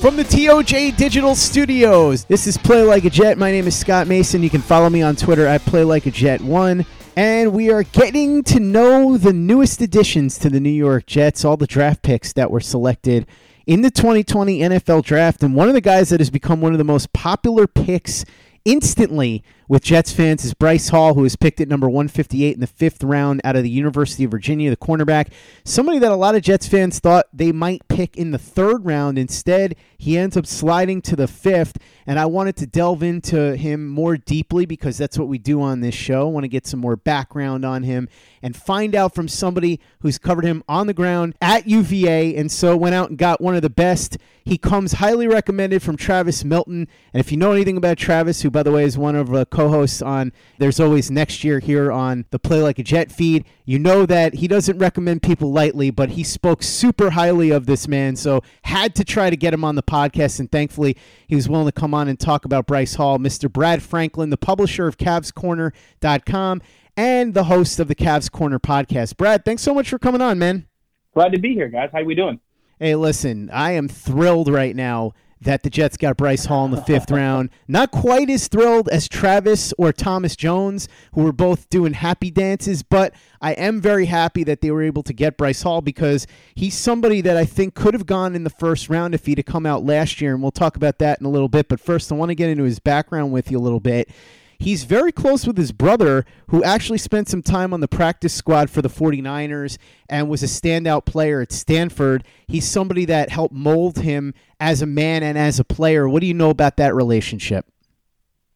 From the TOJ Digital Studios, this is Play Like a Jet. My name is Scott Mason. You can follow me on Twitter at Play Like a Jet One. And we are getting to know the newest additions to the New York Jets, all the draft picks that were selected in the 2020 NFL Draft. And one of the guys that has become one of the most popular picks instantly with Jets fans is Bryce Hall, who was picked at number 158 in the fifth round out of the University of Virginia, the cornerback. Somebody that a lot of Jets fans thought they might pick in the third round. Instead, he ends up sliding to the fifth. And I wanted to delve into him more deeply because that's what we do on this show. I want to get some more background on him and find out from somebody who's covered him on the ground at UVA. And so went out and got one of the best. He comes highly recommended from Travis Milton. And if you know anything about Travis, who, by the way, is one of co-hosts on There's Always Next Year here on the Play Like a Jet feed. You know that he doesn't recommend people lightly, but he spoke super highly of this man, so had to try to get him on the podcast, and thankfully he was willing to come on and talk about Bryce Hall. Mr. Brad Franklin, the publisher of CavsCorner.com and the host of the Cavs Corner podcast. Brad, thanks so much for coming on, man. Glad to be here, guys. How are we doing? Hey, listen, I am thrilled right now that the Jets got Bryce Hall in the fifth round. Not quite as thrilled as Travis or Thomas Jones, who were both doing happy dances, but I am very happy that they were able to get Bryce Hall because he's somebody that I think could have gone in the first round if he'd have come out last year, and we'll talk about that in a little bit. But first, I want to get into his background with you a little bit. He's very close with his brother, who actually spent some time on the practice squad for the 49ers and was a standout player at Stanford. He's somebody that helped mold him as a man and as a player. What do you know about that relationship?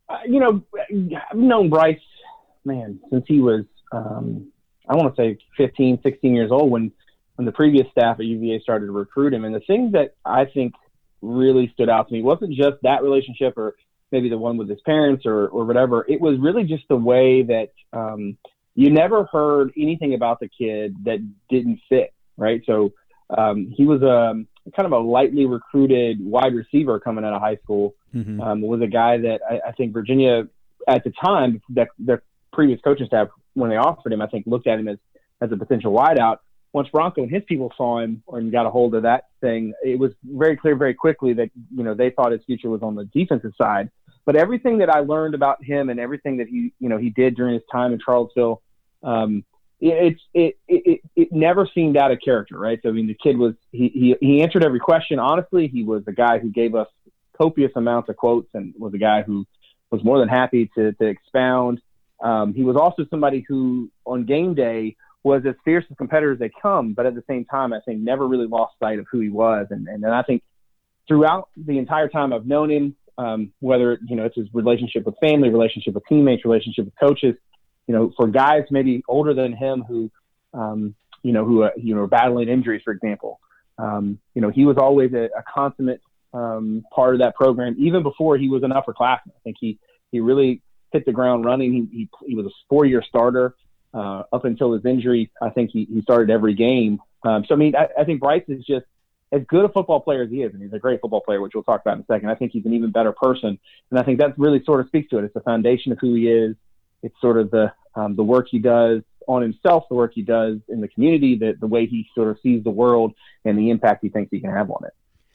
Uh, you know, I've known Bryce, man, since he was, um, I want to say 15, 16 years old when, when the previous staff at UVA started to recruit him. And the thing that I think really stood out to me wasn't just that relationship or maybe the one with his parents or, or whatever. It was really just the way that um, you never heard anything about the kid that didn't fit, right? So um, he was a kind of a lightly recruited wide receiver coming out of high school. Mm-hmm. Um, was a guy that I, I think Virginia at the time, that their previous coaching staff, when they offered him, I think looked at him as, as a potential wideout. Once Bronco and his people saw him and got a hold of that thing, it was very clear very quickly that you know they thought his future was on the defensive side. But everything that I learned about him and everything that he, you know, he did during his time in Charlottesville, um, it, it, it, it, it never seemed out of character, right? So, I mean, the kid was, he, he, he answered every question. Honestly, he was a guy who gave us copious amounts of quotes and was a guy who was more than happy to, to expound. Um, he was also somebody who on game day was as fierce a competitor as they come, but at the same time, I think never really lost sight of who he was. And, and, and I think throughout the entire time I've known him, um, whether you know it's his relationship with family, relationship with teammates, relationship with coaches. You know, for guys maybe older than him who, um, you know, who uh, you know are battling injuries, for example. Um, you know, he was always a, a consummate um, part of that program, even before he was an upperclassman. I think he he really hit the ground running. He he, he was a four year starter uh, up until his injury. I think he, he started every game. Um, so I mean, I, I think Bryce is just as good a football player as he is, and he's a great football player, which we'll talk about in a second. I think he's an even better person, and I think that really sort of speaks to it. It's the foundation of who he is. It's sort of the um, the work he does on himself, the work he does in the community, the the way he sort of sees the world, and the impact he thinks he can have on it.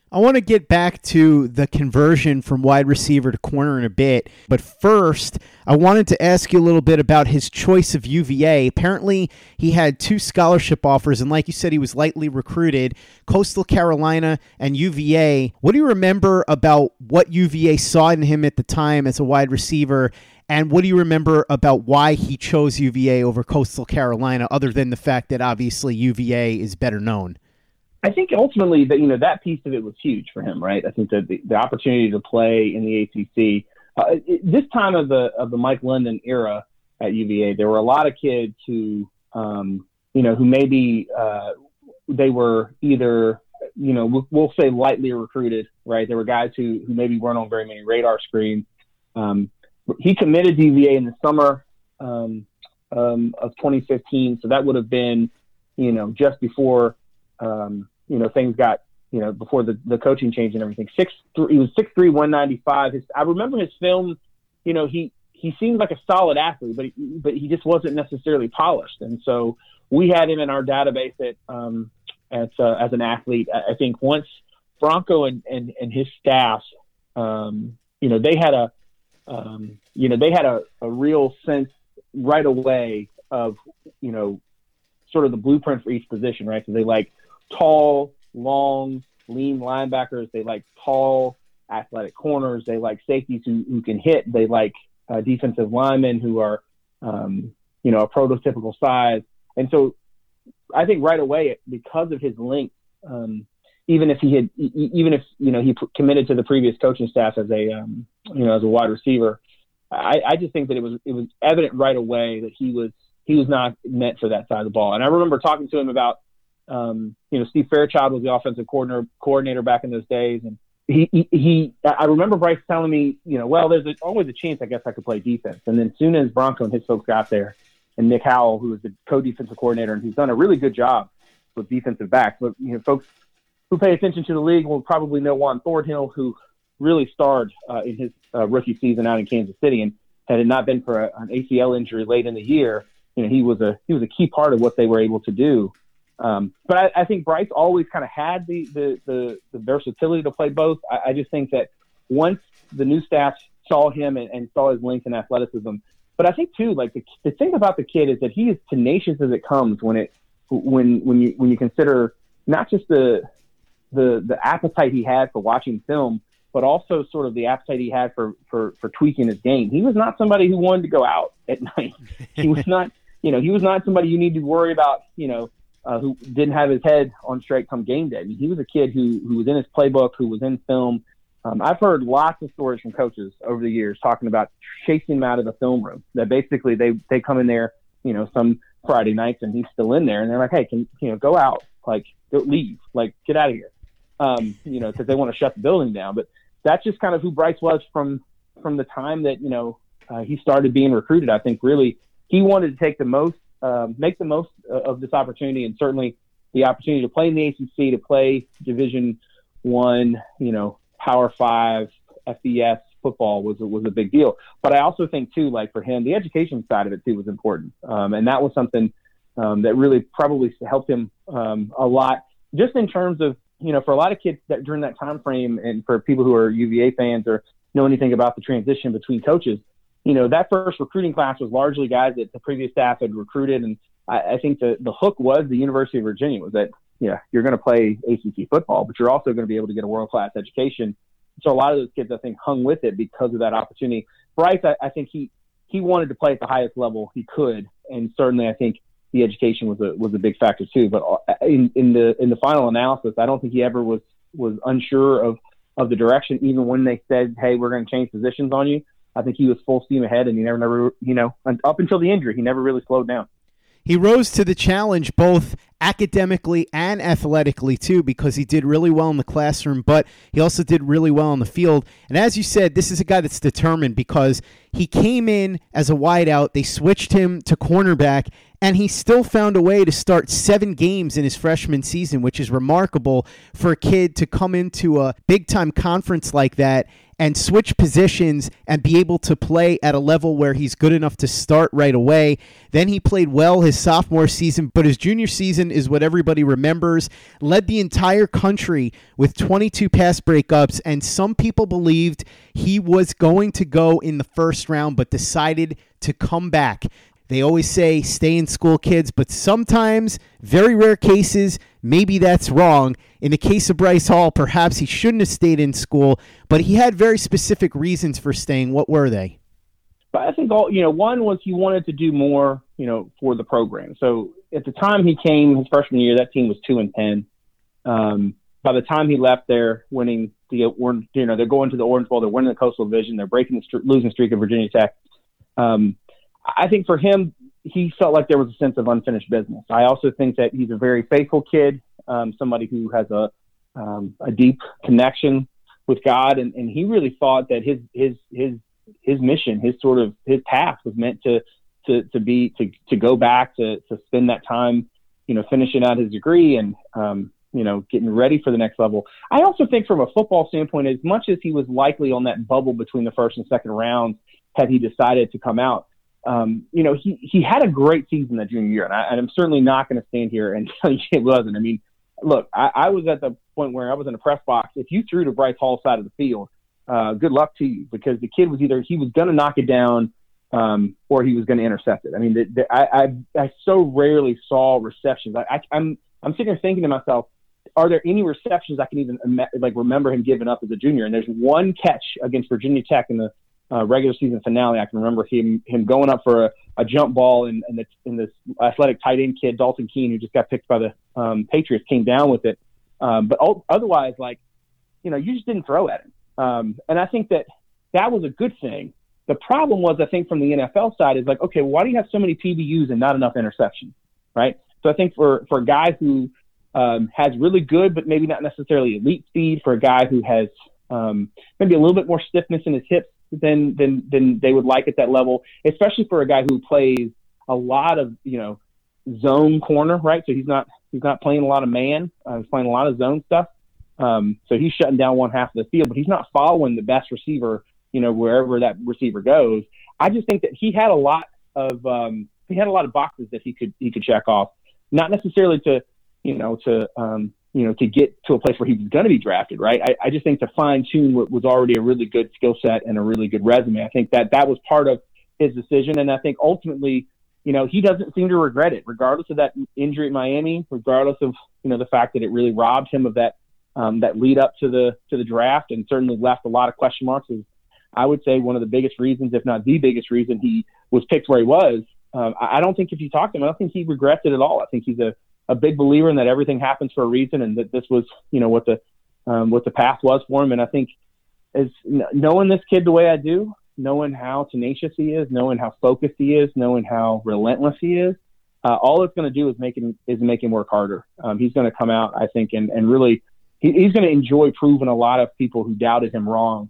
I want to get back to the conversion from wide receiver to corner in a bit. But first, I wanted to ask you a little bit about his choice of UVA. Apparently, he had two scholarship offers, and like you said, he was lightly recruited Coastal Carolina and UVA. What do you remember about what UVA saw in him at the time as a wide receiver? And what do you remember about why he chose UVA over Coastal Carolina, other than the fact that obviously UVA is better known? I think ultimately that you know that piece of it was huge for him, right? I think that the, the opportunity to play in the ACC uh, it, this time of the of the Mike London era at UVA, there were a lot of kids who um, you know who maybe uh, they were either you know we'll, say lightly recruited, right? There were guys who who maybe weren't on very many radar screens. Um, he committed to UVA in the summer um, um, of 2015, so that would have been you know just before um, you know things got you know before the, the coaching change and everything. Six three, he was six three one ninety five. His I remember his film. You know he he seemed like a solid athlete, but he, but he just wasn't necessarily polished. And so we had him in our database at um, at uh, as an athlete. I think once Bronco and and, and his staff, um, you know, they had a um, you know they had a, a real sense right away of you know sort of the blueprint for each position, right? So they like tall, long, lean linebackers. They like tall, athletic corners. They like safeties who, who can hit. They like uh, defensive linemen who are, um, you know, a prototypical size. And so I think right away, because of his length, um, even if he had, even if, you know, he committed to the previous coaching staff as a, um, you know, as a wide receiver, I, I just think that it was, it was evident right away that he was, he was not meant for that side of the ball. And I remember talking to him about, um, you know, Steve Fairchild was the offensive coordinator coordinator back in those days, and he, he, he I remember Bryce telling me, you know, well, there's a, always a chance I guess I could play defense. And then soon as Bronco and his folks got there, and Nick Howell, who was the co-defensive coordinator and who's done a really good job with defensive backs, but you know, folks who pay attention to the league will probably know Juan Thornhill, who really starred uh, in his uh, rookie season out in Kansas City, and had it not been for a, an ACL injury late in the year, you know, he was a he was a key part of what they were able to do um, but I, I, think Bryce always kind of had the, the, the, the, versatility to play both. I, I, just think that once the new staff saw him and, and, saw his length and athleticism, but I think too, like the, the thing about the kid is that he is tenacious as it comes when it when when you when you consider not just the the the appetite he had for watching film, but also sort of the appetite he had for for for tweaking his game. He was not somebody who wanted to go out at night. he was not, you know, he was not somebody you need to worry about, you know, uh, who didn't have his head on straight come game day. I mean, he was a kid who who was in his playbook, who was in film. Um, I've heard lots of stories from coaches over the years talking about chasing him out of the film room. That basically they they come in there, you know, some Friday nights and he's still in there, and they're like, hey, can you know go out, like go leave, like get out of here, um, you know, because they want to shut the building down. But that's just kind of who Bryce was from from the time that you know uh, he started being recruited. I think really he wanted to take the most um, make the most of this opportunity, and certainly the opportunity to play in the ACC, to play Division One, you know, Power Five, FBS football was was a big deal. But I also think too, like for him, the education side of it too was important, um, and that was something um, that really probably helped him um, a lot, just in terms of you know, for a lot of kids that during that time frame, and for people who are UVA fans or know anything about the transition between coaches, you know, that first recruiting class was largely guys that the previous staff had recruited. And I, I think the, the hook was the University of Virginia was that, yeah, you're going to play ACC football, but you're also going to be able to get a world class education. So a lot of those kids, I think, hung with it because of that opportunity. Bryce, I, I think he, he wanted to play at the highest level he could. And certainly I think the education was a, was a big factor too. But uh, in, in the, in the final analysis, I don't think he ever was, was unsure of, of the direction, even when they said, Hey, we're going to change positions on you. I think he was full steam ahead, and he never, never, you know, up until the injury, he never really slowed down. He rose to the challenge both academically and athletically too because he did really well in the classroom but he also did really well on the field and as you said this is a guy that's determined because he came in as a wideout they switched him to cornerback and he still found a way to start seven games in his freshman season which is remarkable for a kid to come into a big time conference like that and switch positions and be able to play at a level where he's good enough to start right away. Then he played well his sophomore season, but his junior season is what everybody remembers. Led the entire country with 22 pass breakups, and some people believed he was going to go in the first round, but decided to come back. They always say stay in school, kids, but sometimes, very rare cases, maybe that's wrong. In the case of Bryce Hall, perhaps he shouldn't have stayed in school, but he had very specific reasons for staying. What were they? but I think all you know, one was he wanted to do more, you know, for the program. So at the time he came his freshman year, that team was two and ten. Um, by the time he left there, winning the you know they're going to the Orange Bowl, they're winning the Coastal Division, they're breaking the st- losing streak of Virginia Tech. Um, I think for him, he felt like there was a sense of unfinished business. I also think that he's a very faithful kid, um, somebody who has a um, a deep connection with God, and, and he really thought that his his his his mission, his sort of his path was meant to to to be to to go back to to spend that time, you know, finishing out his degree and um, you know getting ready for the next level. I also think from a football standpoint, as much as he was likely on that bubble between the first and second rounds, had he decided to come out. Um, you know, he, he had a great season that junior year, and, I, I'm certainly not going to stand here and tell you it wasn't. I mean, look, I, I was at the point where I was in a press box. If you threw to Bryce Hall's side of the field, uh, good luck to you because the kid was either he was going to knock it down um, or he was going to intercept it. I mean, the, the, I, I, I so rarely saw receptions. I, I, I'm I'm sitting here thinking to myself, are there any receptions I can even like remember him giving up as a junior? And there's one catch against Virginia Tech in the uh, regular season finale. I can remember him him going up for a, a jump ball, and, and, the, and this athletic tight end kid Dalton Keene, who just got picked by the um, Patriots, came down with it. Um, but otherwise, like you know, you just didn't throw at him. Um, and I think that that was a good thing. The problem was, I think, from the NFL side, is like, okay, why do you have so many PBUs and not enough interceptions, right? So I think for for a guy who um, has really good, but maybe not necessarily elite speed, for a guy who has um, maybe a little bit more stiffness in his hips than than than they would like at that level, especially for a guy who plays a lot of you know zone corner, right? So he's not he's not playing a lot of man. Uh, he's playing a lot of zone stuff. Um, so he's shutting down one half of the field, but he's not following the best receiver, you know, wherever that receiver goes. I just think that he had a lot of um, he had a lot of boxes that he could he could check off, not necessarily to you know to um, you know to get to a place where he was going to be drafted, right? I, I just think to fine tune what was already a really good skill set and a really good resume. I think that that was part of his decision, and I think ultimately you know, he doesn't seem to regret it, regardless of that injury at Miami, regardless of you know the fact that it really robbed him of that um, that lead up to the to the draft, and certainly left a lot of question marks. Is I would say one of the biggest reasons, if not the biggest reason, he was picked where he was. Um, I, don't think if you talk to him, I don't think he regrets it at all. I think he's a, a big believer in that everything happens for a reason, and that this was you know what the um, what the path was for him. And I think as knowing this kid the way I do, knowing how tenacious he is, knowing how focused he is, knowing how relentless he is, uh, all it's going to do is make him is make him work harder. Um, he's going to come out, I think, and, and really he, he's going to enjoy proving a lot of people who doubted him wrong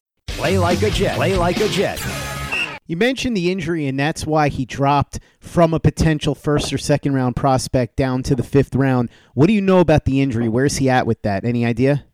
Play like a Jet. Play like a Jet. You mentioned the injury, and that's why he dropped from a potential first or second round prospect down to the fifth round. What do you know about the injury? Where's he at with that? Any idea?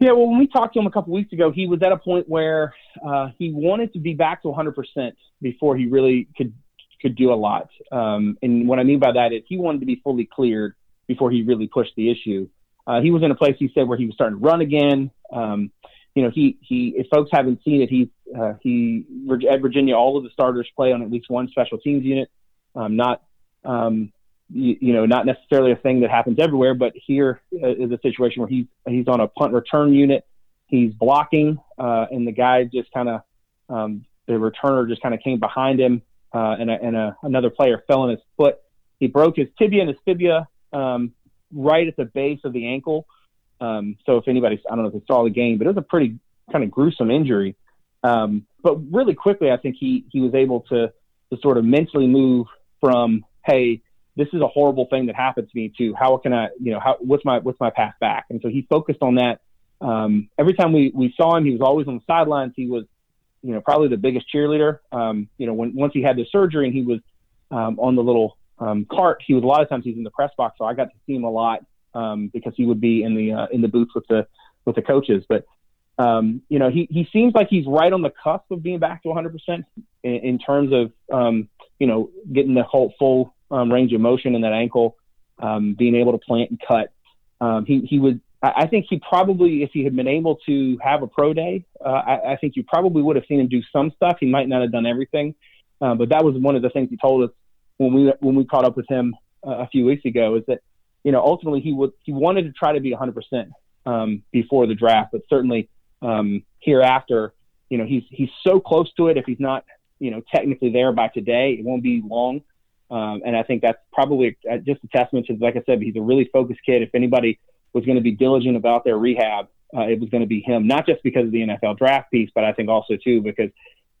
Yeah, well, when we talked to him a couple weeks ago, he was at a point where uh, he wanted to be back to 100% before he really could could do a lot. Um, and what I mean by that is he wanted to be fully cleared before he really pushed the issue. Uh, he was in a place he said where he was starting to run again. Um, you know, he he. If folks haven't seen it, he uh, he at Virginia, all of the starters play on at least one special teams unit. Um, not um, you, you, know, not necessarily a thing that happens everywhere, but here uh, a situation where he's he's on a punt return unit, he's blocking, uh, and the guy just kind of um, the returner just kind of came behind him, uh, and, a, and a, another player fell on his foot. He broke his tibia and his fibia um, right at the base of the ankle. Um, so if anybody, I don't know if they saw the game, but it was a pretty kind of gruesome injury. Um, but really quickly, I think he he was able to to sort of mentally move from hey this is a horrible thing that happened to me to How can I, you know, how, what's my, what's my path back? And so he focused on that. Um, every time we, we saw him, he was always on the sidelines. He was, you know, probably the biggest cheerleader. Um, you know, when, once he had the surgery and he was, um, on the little, um, cart, he was a lot of times he's in the press box. So I got to see him a lot, um, because he would be in the, uh, in the booths with the, with the coaches. But, um, you know, he, he seems like he's right on the cusp of being back to 100% in, in terms of, um, you know, getting the whole full um, range of motion in that ankle, um, being able to plant and cut. Um, he he would. I, think he probably, if he had been able to have a pro day, uh, I, I, think you probably would have seen him do some stuff. He might not have done everything, uh, but that was one of the things he told us when we when we caught up with him uh, a few weeks ago. Is that you know ultimately he would he wanted to try to be 100 percent um, before the draft, but certainly um, hereafter, you know he's he's so close to it. If he's not you know technically there by today, it won't be long um, and I think that's probably just a testament to, like I said, he's a really focused kid. If anybody was going to be diligent about their rehab, uh, it was going to be him. Not just because of the NFL draft piece, but I think also too because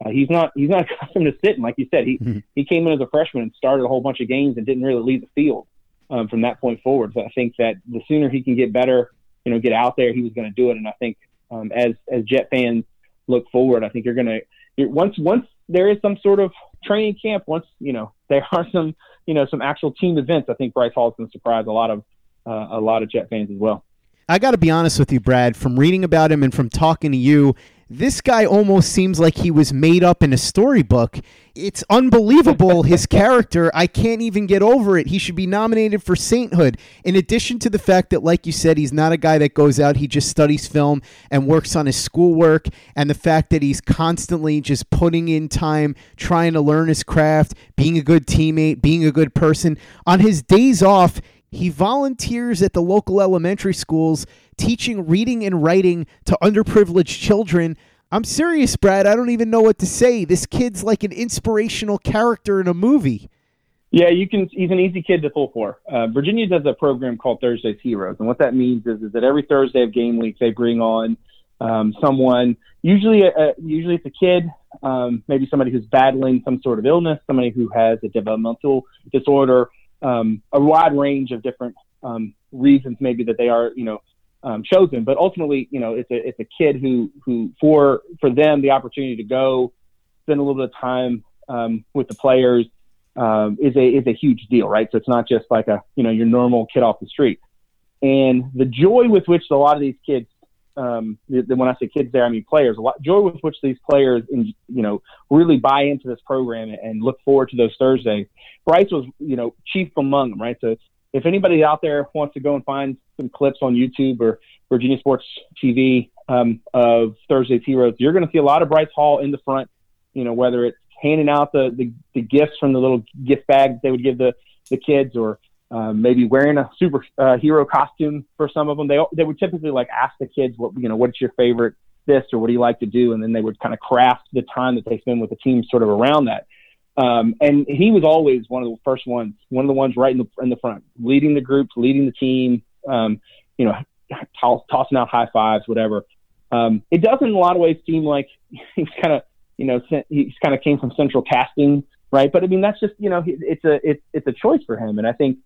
uh, he's not he's not accustomed to sitting. Like you said, he mm-hmm. he came in as a freshman and started a whole bunch of games and didn't really leave the field um, from that point forward. So I think that the sooner he can get better, you know, get out there, he was going to do it. And I think um, as as Jet fans look forward, I think you're going to once once there is some sort of training camp, once you know there are some you know some actual team events, I think Bryce Hall is going to surprise a lot of uh, a lot of Jet fans as well. I got to be honest with you, Brad. From reading about him and from talking to you, this guy almost seems like he was made up in a storybook. It's unbelievable, his character. I can't even get over it. He should be nominated for sainthood. In addition to the fact that, like you said, he's not a guy that goes out, he just studies film and works on his schoolwork, and the fact that he's constantly just putting in time, trying to learn his craft, being a good teammate, being a good person. On his days off, he volunteers at the local elementary schools teaching reading and writing to underprivileged children. I'm serious, Brad. I don't even know what to say. This kid's like an inspirational character in a movie. Yeah, you can. He's an easy kid to pull for. Uh, Virginia does a program called Thursday's Heroes, and what that means is, is that every Thursday of game week they bring on um, someone. Usually, a, usually it's a kid, um, maybe somebody who's battling some sort of illness, somebody who has a developmental disorder, um, a wide range of different um, reasons maybe that they are, you know, um, chosen. But ultimately, you know, it's a it's a kid who who for for them the opportunity to go spend a little bit of time um, with the players um, is a is a huge deal, right? So it's not just like a you know your normal kid off the street. And the joy with which a lot of these kids um, then when I say kids there, I mean players. A lot joy with which these players, in, you know, really buy into this program and look forward to those Thursdays. Bryce was, you know, chief among them, right? So if anybody out there wants to go and find some clips on YouTube or Virginia Sports TV um, of Thursday's Heroes, you're going to see a lot of Bryce Hall in the front. You know, whether it's handing out the, the, the gifts from the little gift bags they would give the the kids, or um, maybe wearing a superhero uh, costume for some of them. They they would typically like ask the kids what you know what's your favorite this or what do you like to do, and then they would kind of craft the time that they spend with the team sort of around that. Um, and he was always one of the first ones, one of the ones right in the in the front, leading the groups, leading the team. Um, you know, toss, tossing out high fives, whatever. Um, it does in a lot of ways seem like he's kind of you know he's kind of came from central casting, right? But I mean that's just you know it's a it's it's a choice for him, and I think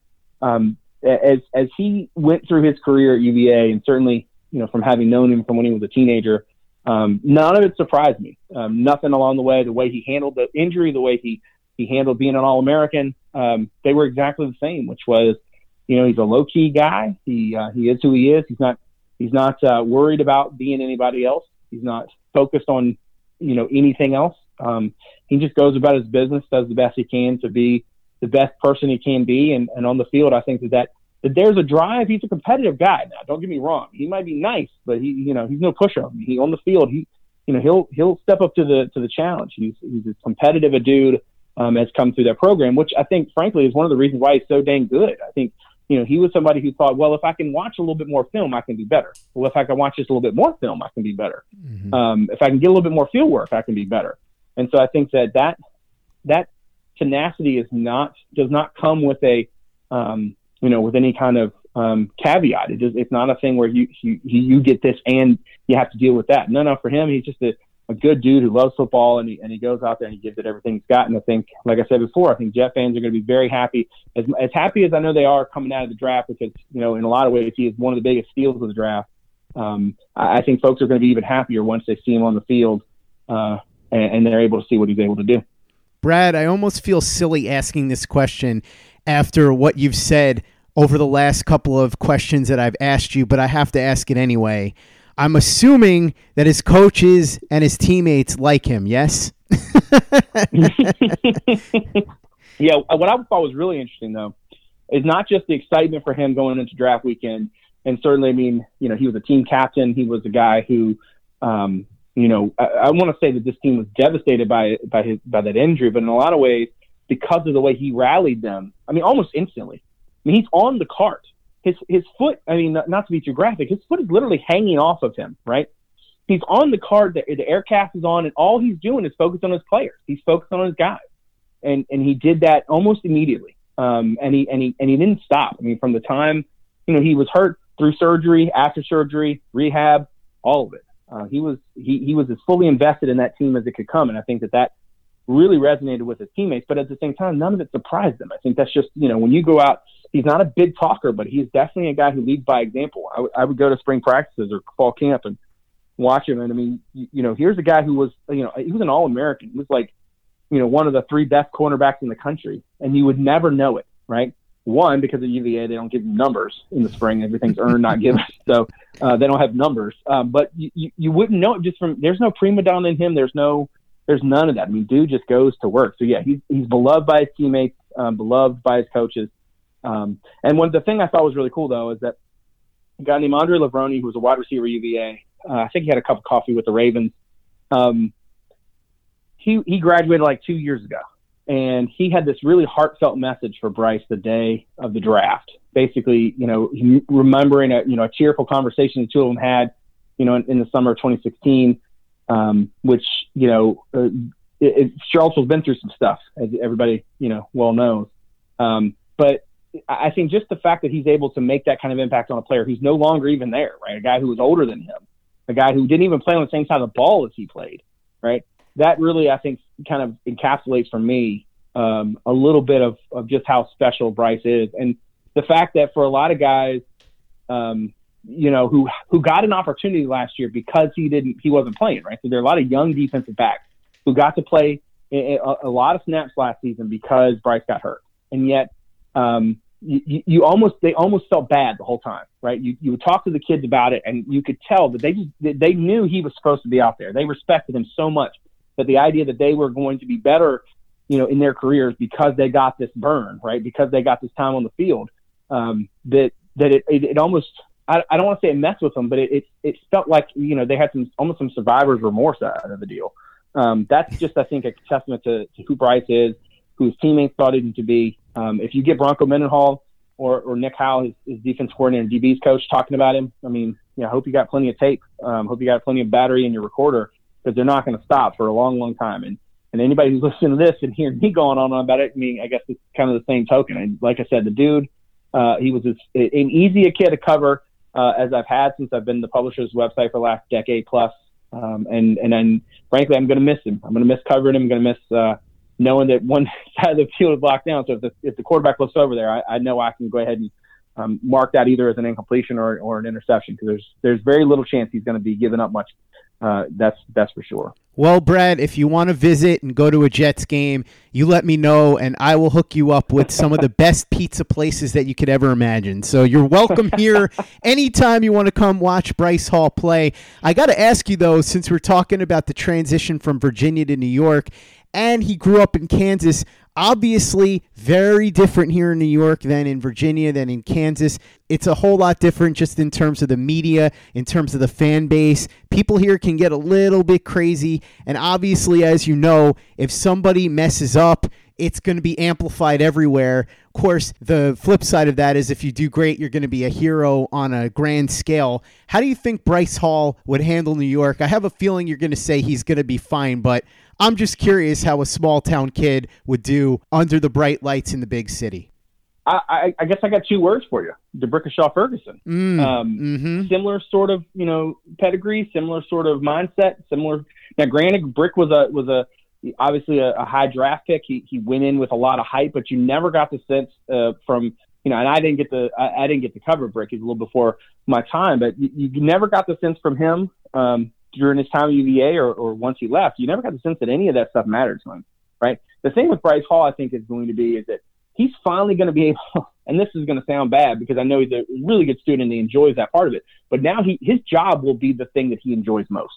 um, as as he went through his career at UVA, and certainly you know from having known him from when he was a teenager, um, none of it surprised me. Um, nothing along the way, the way he handled the injury, the way he he handled being an All American, um, they were exactly the same. Which was, you know, he's a low key guy. He uh, he is who he is. He's not he's not uh, worried about being anybody else. He's not focused on you know anything else. Um, he just goes about his business, does the best he can to be the best person he can be, and, and on the field, I think that that that there's a drive. He's a competitive guy. Now, don't get me wrong. He might be nice, but he, you know, he's no pushover. He on the field, he, you know, he'll he'll step up to the to the challenge. He's he's as competitive a dude um, as come through that program, which I think, frankly, is one of the reasons why he's so dang good. I think, you know, he was somebody who thought, well, if I can watch a little bit more film, I can be better. Well, if I can watch just a little bit more film, I can be better. Mm-hmm. Um, if I can get a little bit more field work, I can be better. And so I think that that that tenacity is not does not come with a um, you know with any kind of um, caveat. It just, it's not a thing where you, you you get this and you have to deal with that. No, no. For him, he's just a, a good dude who loves football and he and he goes out there and he gives it everything he's got. And I think, like I said before, I think Jet fans are going to be very happy, as as happy as I know they are coming out of the draft because you know in a lot of ways he is one of the biggest steals of the draft. Um, I, I think folks are going to be even happier once they see him on the field uh, and, and they're able to see what he's able to do. Brad, I almost feel silly asking this question after what you've said over the last couple of questions that I've asked you, but I have to ask it anyway. I'm assuming that his coaches and his teammates like him, yes? yeah, what I thought was really interesting, though, is not just the excitement for him going into draft weekend. And certainly, I mean, you know, he was a team captain. He was a guy who, um, you know, I, I want to say that this team was devastated by by his by that injury, but in a lot of ways, because of the way he rallied them, I mean, almost instantly. I mean, he's on the cart. His his foot. I mean, not, not to be too graphic, his foot is literally hanging off of him. Right? He's on the cart. The, the air cast is on, and all he's doing is focused on his players. He's focused on his guys, and and he did that almost immediately. Um, and he and he and he didn't stop. I mean, from the time you know he was hurt through surgery, after surgery, rehab, all of it. Uh, he was he he was as fully invested in that team as it could come, and I think that that really resonated with his teammates. But at the same time, none of it surprised them. I think that's just you know when you go out he's not a big talker, but he's definitely a guy who leads by example. I, w- I would go to spring practices or fall camp and watch him. And I mean, you, you know, here's a guy who was, you know, he was an All American. He was like, you know, one of the three best cornerbacks in the country, and you would never know it, right? One, because of UVA, they don't give numbers in the spring. Everything's earned, not given. So uh, they don't have numbers. Um, but you, you, you wouldn't know it just from, there's no prima donna in him. There's no, there's none of that. I mean, dude just goes to work. So yeah, he's, he's beloved by his teammates, um, beloved by his coaches. Um, and one the thing I thought was really cool though is that a guy named Andre Levrone, who was a wide receiver UVA, uh, I think he had a cup of coffee with the Ravens. Um, he he graduated like two years ago, and he had this really heartfelt message for Bryce the day of the draft. Basically, you know, remembering a you know a cheerful conversation the two of them had, you know, in, in the summer of 2016, um, which you know, uh, it, it, Charlottesville's been through some stuff, as everybody you know well knows. Um, but I think just the fact that he's able to make that kind of impact on a player who's no longer even there, right? A guy who was older than him, a guy who didn't even play on the same side of the ball as he played, right? That really, I think, kind of encapsulates for me um, a little bit of, of just how special Bryce is, and the fact that for a lot of guys, um, you know, who who got an opportunity last year because he didn't, he wasn't playing, right? So there are a lot of young defensive backs who got to play a, a lot of snaps last season because Bryce got hurt, and yet um, you, you almost they almost felt bad the whole time, right? You you would talk to the kids about it, and you could tell that they just they knew he was supposed to be out there. They respected him so much that the idea that they were going to be better, you know, in their careers because they got this burn, right? Because they got this time on the field, um, that that it, it, it almost I, I don't want to say it messed with them, but it, it it felt like you know they had some almost some survivor's remorse out of the deal. Um, that's just I think a testament to, to who Bryce is, who his teammates thought him to be, um, if you get Bronco Mendenhall or, or Nick Howell, his, his defense coordinator and DB's coach, talking about him, I mean, know, I hope you got plenty of tape. Um, hope you got plenty of battery in your recorder because they're not going to stop for a long, long time. And and anybody who's listening to this and hearing me going on about it, I mean, I guess it's kind of the same token. And like I said, the dude, uh, he was as, an easy a kid to cover uh, as I've had since I've been the publisher's website for the last decade plus. Um, and and then frankly, I'm going to miss him. I'm going to miss covering him. I'm going to miss uh, knowing that one side of the field is locked down. So if the if the quarterback looks over there, I, I know I can go ahead and um, mark that either as an incompletion or, or an interception because there's there's very little chance he's going to be giving up much. Uh, that's that's for sure. Well, Brad, if you want to visit and go to a Jets game, you let me know, and I will hook you up with some of the best pizza places that you could ever imagine. So you're welcome here anytime you want to come watch Bryce Hall play. I got to ask you, though, since we're talking about the transition from Virginia to New York, and he grew up in Kansas, obviously very different here in New York than in Virginia than in Kansas. It's a whole lot different just in terms of the media, in terms of the fan base. People here can get a little bit crazy. And obviously, as you know, if somebody messes up, it's going to be amplified everywhere. Of course, the flip side of that is if you do great, you're going to be a hero on a grand scale. How do you think Bryce Hall would handle New York? I have a feeling you're going to say he's going to be fine, but I'm just curious how a small town kid would do under the bright lights in the big city. I, I, I guess I got two words for you: D'Brickashaw Ferguson. Mm, um, mm-hmm. Similar sort of you know pedigree, similar sort of mindset, similar. Now, granted, Brick was a was a obviously a, a high draft pick. He he went in with a lot of hype, but you never got the sense uh, from you know, and I didn't get the I, I didn't get to cover Brick. He's a little before my time, but you, you never got the sense from him um, during his time at UVA or, or once he left, you never got the sense that any of that stuff mattered to him, right? The thing with Bryce Hall, I think, is going to be is that he's finally going to be able, and this is going to sound bad because I know he's a really good student and he enjoys that part of it, but now he his job will be the thing that he enjoys most.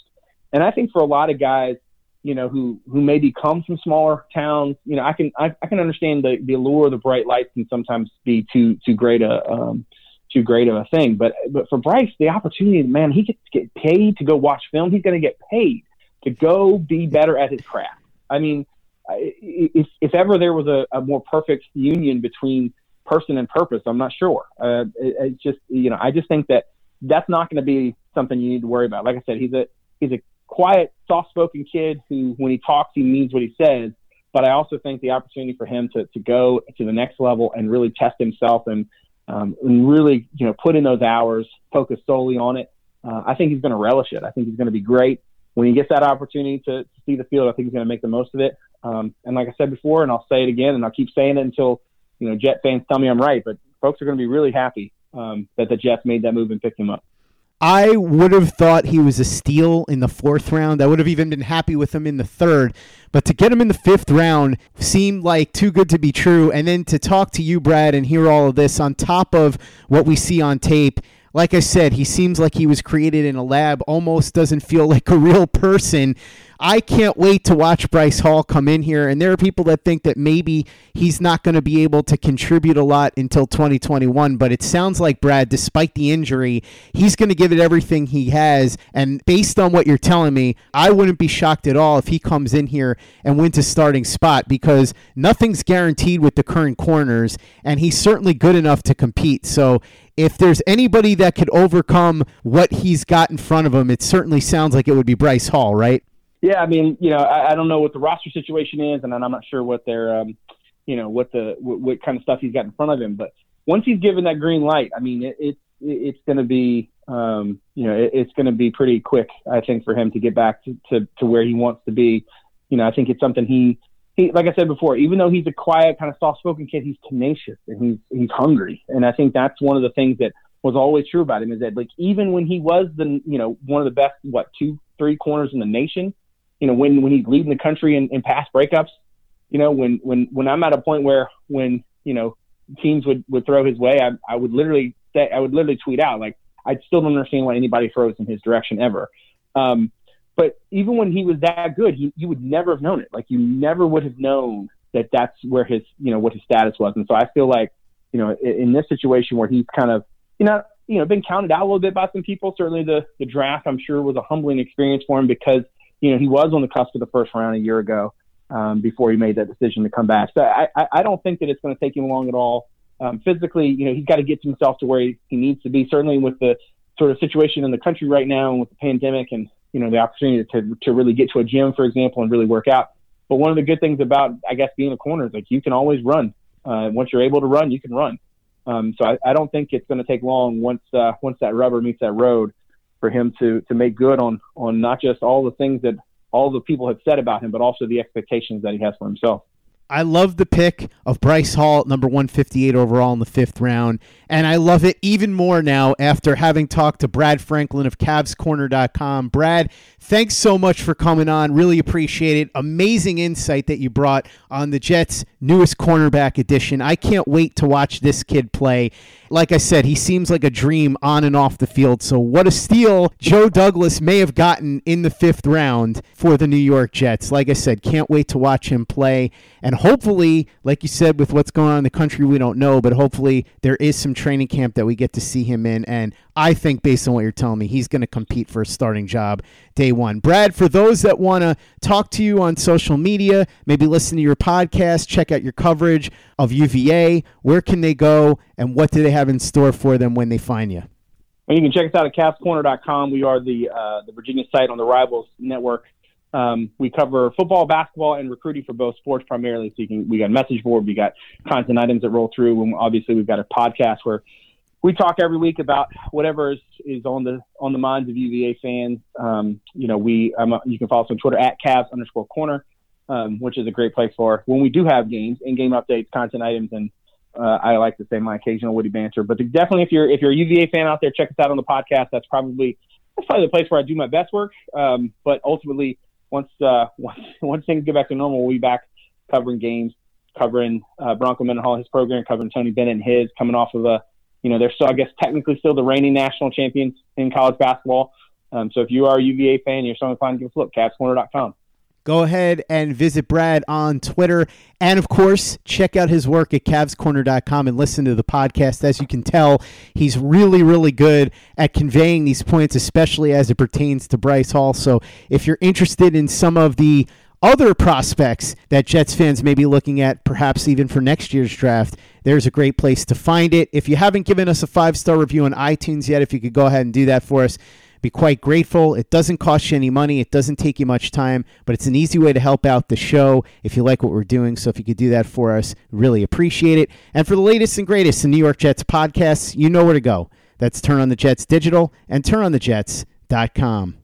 And I think for a lot of guys, you know, who who maybe come from smaller towns, you know, I can I, I can understand the the allure of the bright lights can sometimes be too too great a um, too great of a thing. But but for Bryce, the opportunity, man, he gets get paid to go watch film. He's going to get paid to go be better at his craft. I mean, if if ever there was a, a more perfect union between person and purpose, I'm not sure. Uh, it, it's just you know, I just think that that's not going to be something you need to worry about. Like I said, he's a he's a quiet, soft-spoken kid who, when he talks, he means what he says. But I also think the opportunity for him to, to go to the next level and really test himself and um, and really, you know, put in those hours, focus solely on it. Uh, I think he's going to relish it. I think he's going to be great when he gets that opportunity to, to see the field. I think he's going to make the most of it. Um, and like I said before, and I'll say it again, and I'll keep saying it until you know Jet fans tell me I'm right. But folks are going to be really happy um, that the Jets made that move and picked him up. I would have thought he was a steal in the fourth round. I would have even been happy with him in the third. But to get him in the fifth round seemed like too good to be true. And then to talk to you, Brad, and hear all of this on top of what we see on tape like I said, he seems like he was created in a lab, almost doesn't feel like a real person. I can't wait to watch Bryce Hall come in here. And there are people that think that maybe he's not going to be able to contribute a lot until 2021. But it sounds like, Brad, despite the injury, he's going to give it everything he has. And based on what you're telling me, I wouldn't be shocked at all if he comes in here and wins a starting spot because nothing's guaranteed with the current corners. And he's certainly good enough to compete. So if there's anybody that could overcome what he's got in front of him, it certainly sounds like it would be Bryce Hall, right? Yeah, I mean, you know, I, I don't know what the roster situation is, and I'm not sure what their, um, you know, what the what, what, kind of stuff he's got in front of him. But once he's given that green light, I mean, it, it it's going to be, um, you know, it, it's going to be pretty quick, I think, for him to get back to, to to where he wants to be. You know, I think it's something he he, like I said before, even though he's a quiet, kind of soft-spoken kid, he's tenacious and he's he's hungry, and I think that's one of the things that was always true about him is that like even when he was the you know one of the best what two three corners in the nation, you know when when he's leading the country in, in pass breakups, you know when when when I'm at a point where when you know teams would would throw his way, I I would literally say I would literally tweet out like I still don't understand why anybody throws in his direction ever. Um, but even when he was that good, he, you would never have known it. Like you never would have known that that's where his, you know, what his status was. And so I feel like, you know, in, in this situation where he's kind of, you know, you know, been counted out a little bit by some people. Certainly the the draft, I'm sure, was a humbling experience for him because you know he was on the cusp of the first round a year ago um, before he made that decision to come back. So I, I, don't think that it's going to take him long at all. Um, physically, you know, he's got to get himself to where he, he needs to be. Certainly with the sort of situation in the country right now and with the pandemic and you know the opportunity to to really get to a gym, for example, and really work out. but one of the good things about, I guess, being a corner is like you can always run. Uh, once you're able to run, you can run. Um, so I, I, don't think it's going to take long once uh, once that rubber meets that road for him to to make good on on not just all the things that all the people have said about him, but also the expectations that he has for himself. I love the pick of Bryce Hall number 158 overall in the fifth round. And I love it even more now after having talked to Brad Franklin of CavsCorner.com. Brad, thanks so much for coming on. Really appreciate it. Amazing insight that you brought on the Jets' newest cornerback edition. I can't wait to watch this kid play. Like I said, he seems like a dream on and off the field. So, what a steal Joe Douglas may have gotten in the fifth round for the New York Jets. Like I said, can't wait to watch him play. And hopefully, like you said, with what's going on in the country, we don't know, but hopefully there is some training camp that we get to see him in. And I think, based on what you're telling me, he's going to compete for a starting job day one. Brad, for those that want to talk to you on social media, maybe listen to your podcast, check out your coverage of UVA, where can they go and what do they have in store for them when they find you? Well, you can check us out at CavsCorner.com. We are the uh, the Virginia site on the Rivals Network. Um, we cover football, basketball, and recruiting for both sports primarily. So you can we got a message board, we got content items that roll through, and obviously we've got a podcast where we talk every week about whatever is, is on the on the minds of UVA fans. Um, you know, we a, you can follow us on Twitter at Cavs underscore Corner, um, which is a great place for when we do have games, in-game updates, content items, and uh, I like to say my occasional witty banter. But definitely, if you're if you're a UVA fan out there, check us out on the podcast. That's probably that's probably the place where I do my best work. Um, but ultimately, once uh, once once things get back to normal, we'll be back covering games, covering uh, Bronco Mendenhall his program, covering Tony Bennett and his, coming off of a you know, they're still, I guess, technically still the reigning national champions in college basketball. Um, so if you are a UVA fan, you're so inclined to give a look, CavsCorner.com. Go ahead and visit Brad on Twitter. And of course, check out his work at CavsCorner.com and listen to the podcast. As you can tell, he's really, really good at conveying these points, especially as it pertains to Bryce Hall. So if you're interested in some of the other prospects that Jets fans may be looking at, perhaps even for next year's draft, there's a great place to find it. If you haven't given us a five star review on iTunes yet, if you could go ahead and do that for us, be quite grateful. It doesn't cost you any money, it doesn't take you much time, but it's an easy way to help out the show if you like what we're doing. So if you could do that for us, really appreciate it. And for the latest and greatest in New York Jets podcasts, you know where to go. That's Turn on the Jets Digital and turnonthejets.com.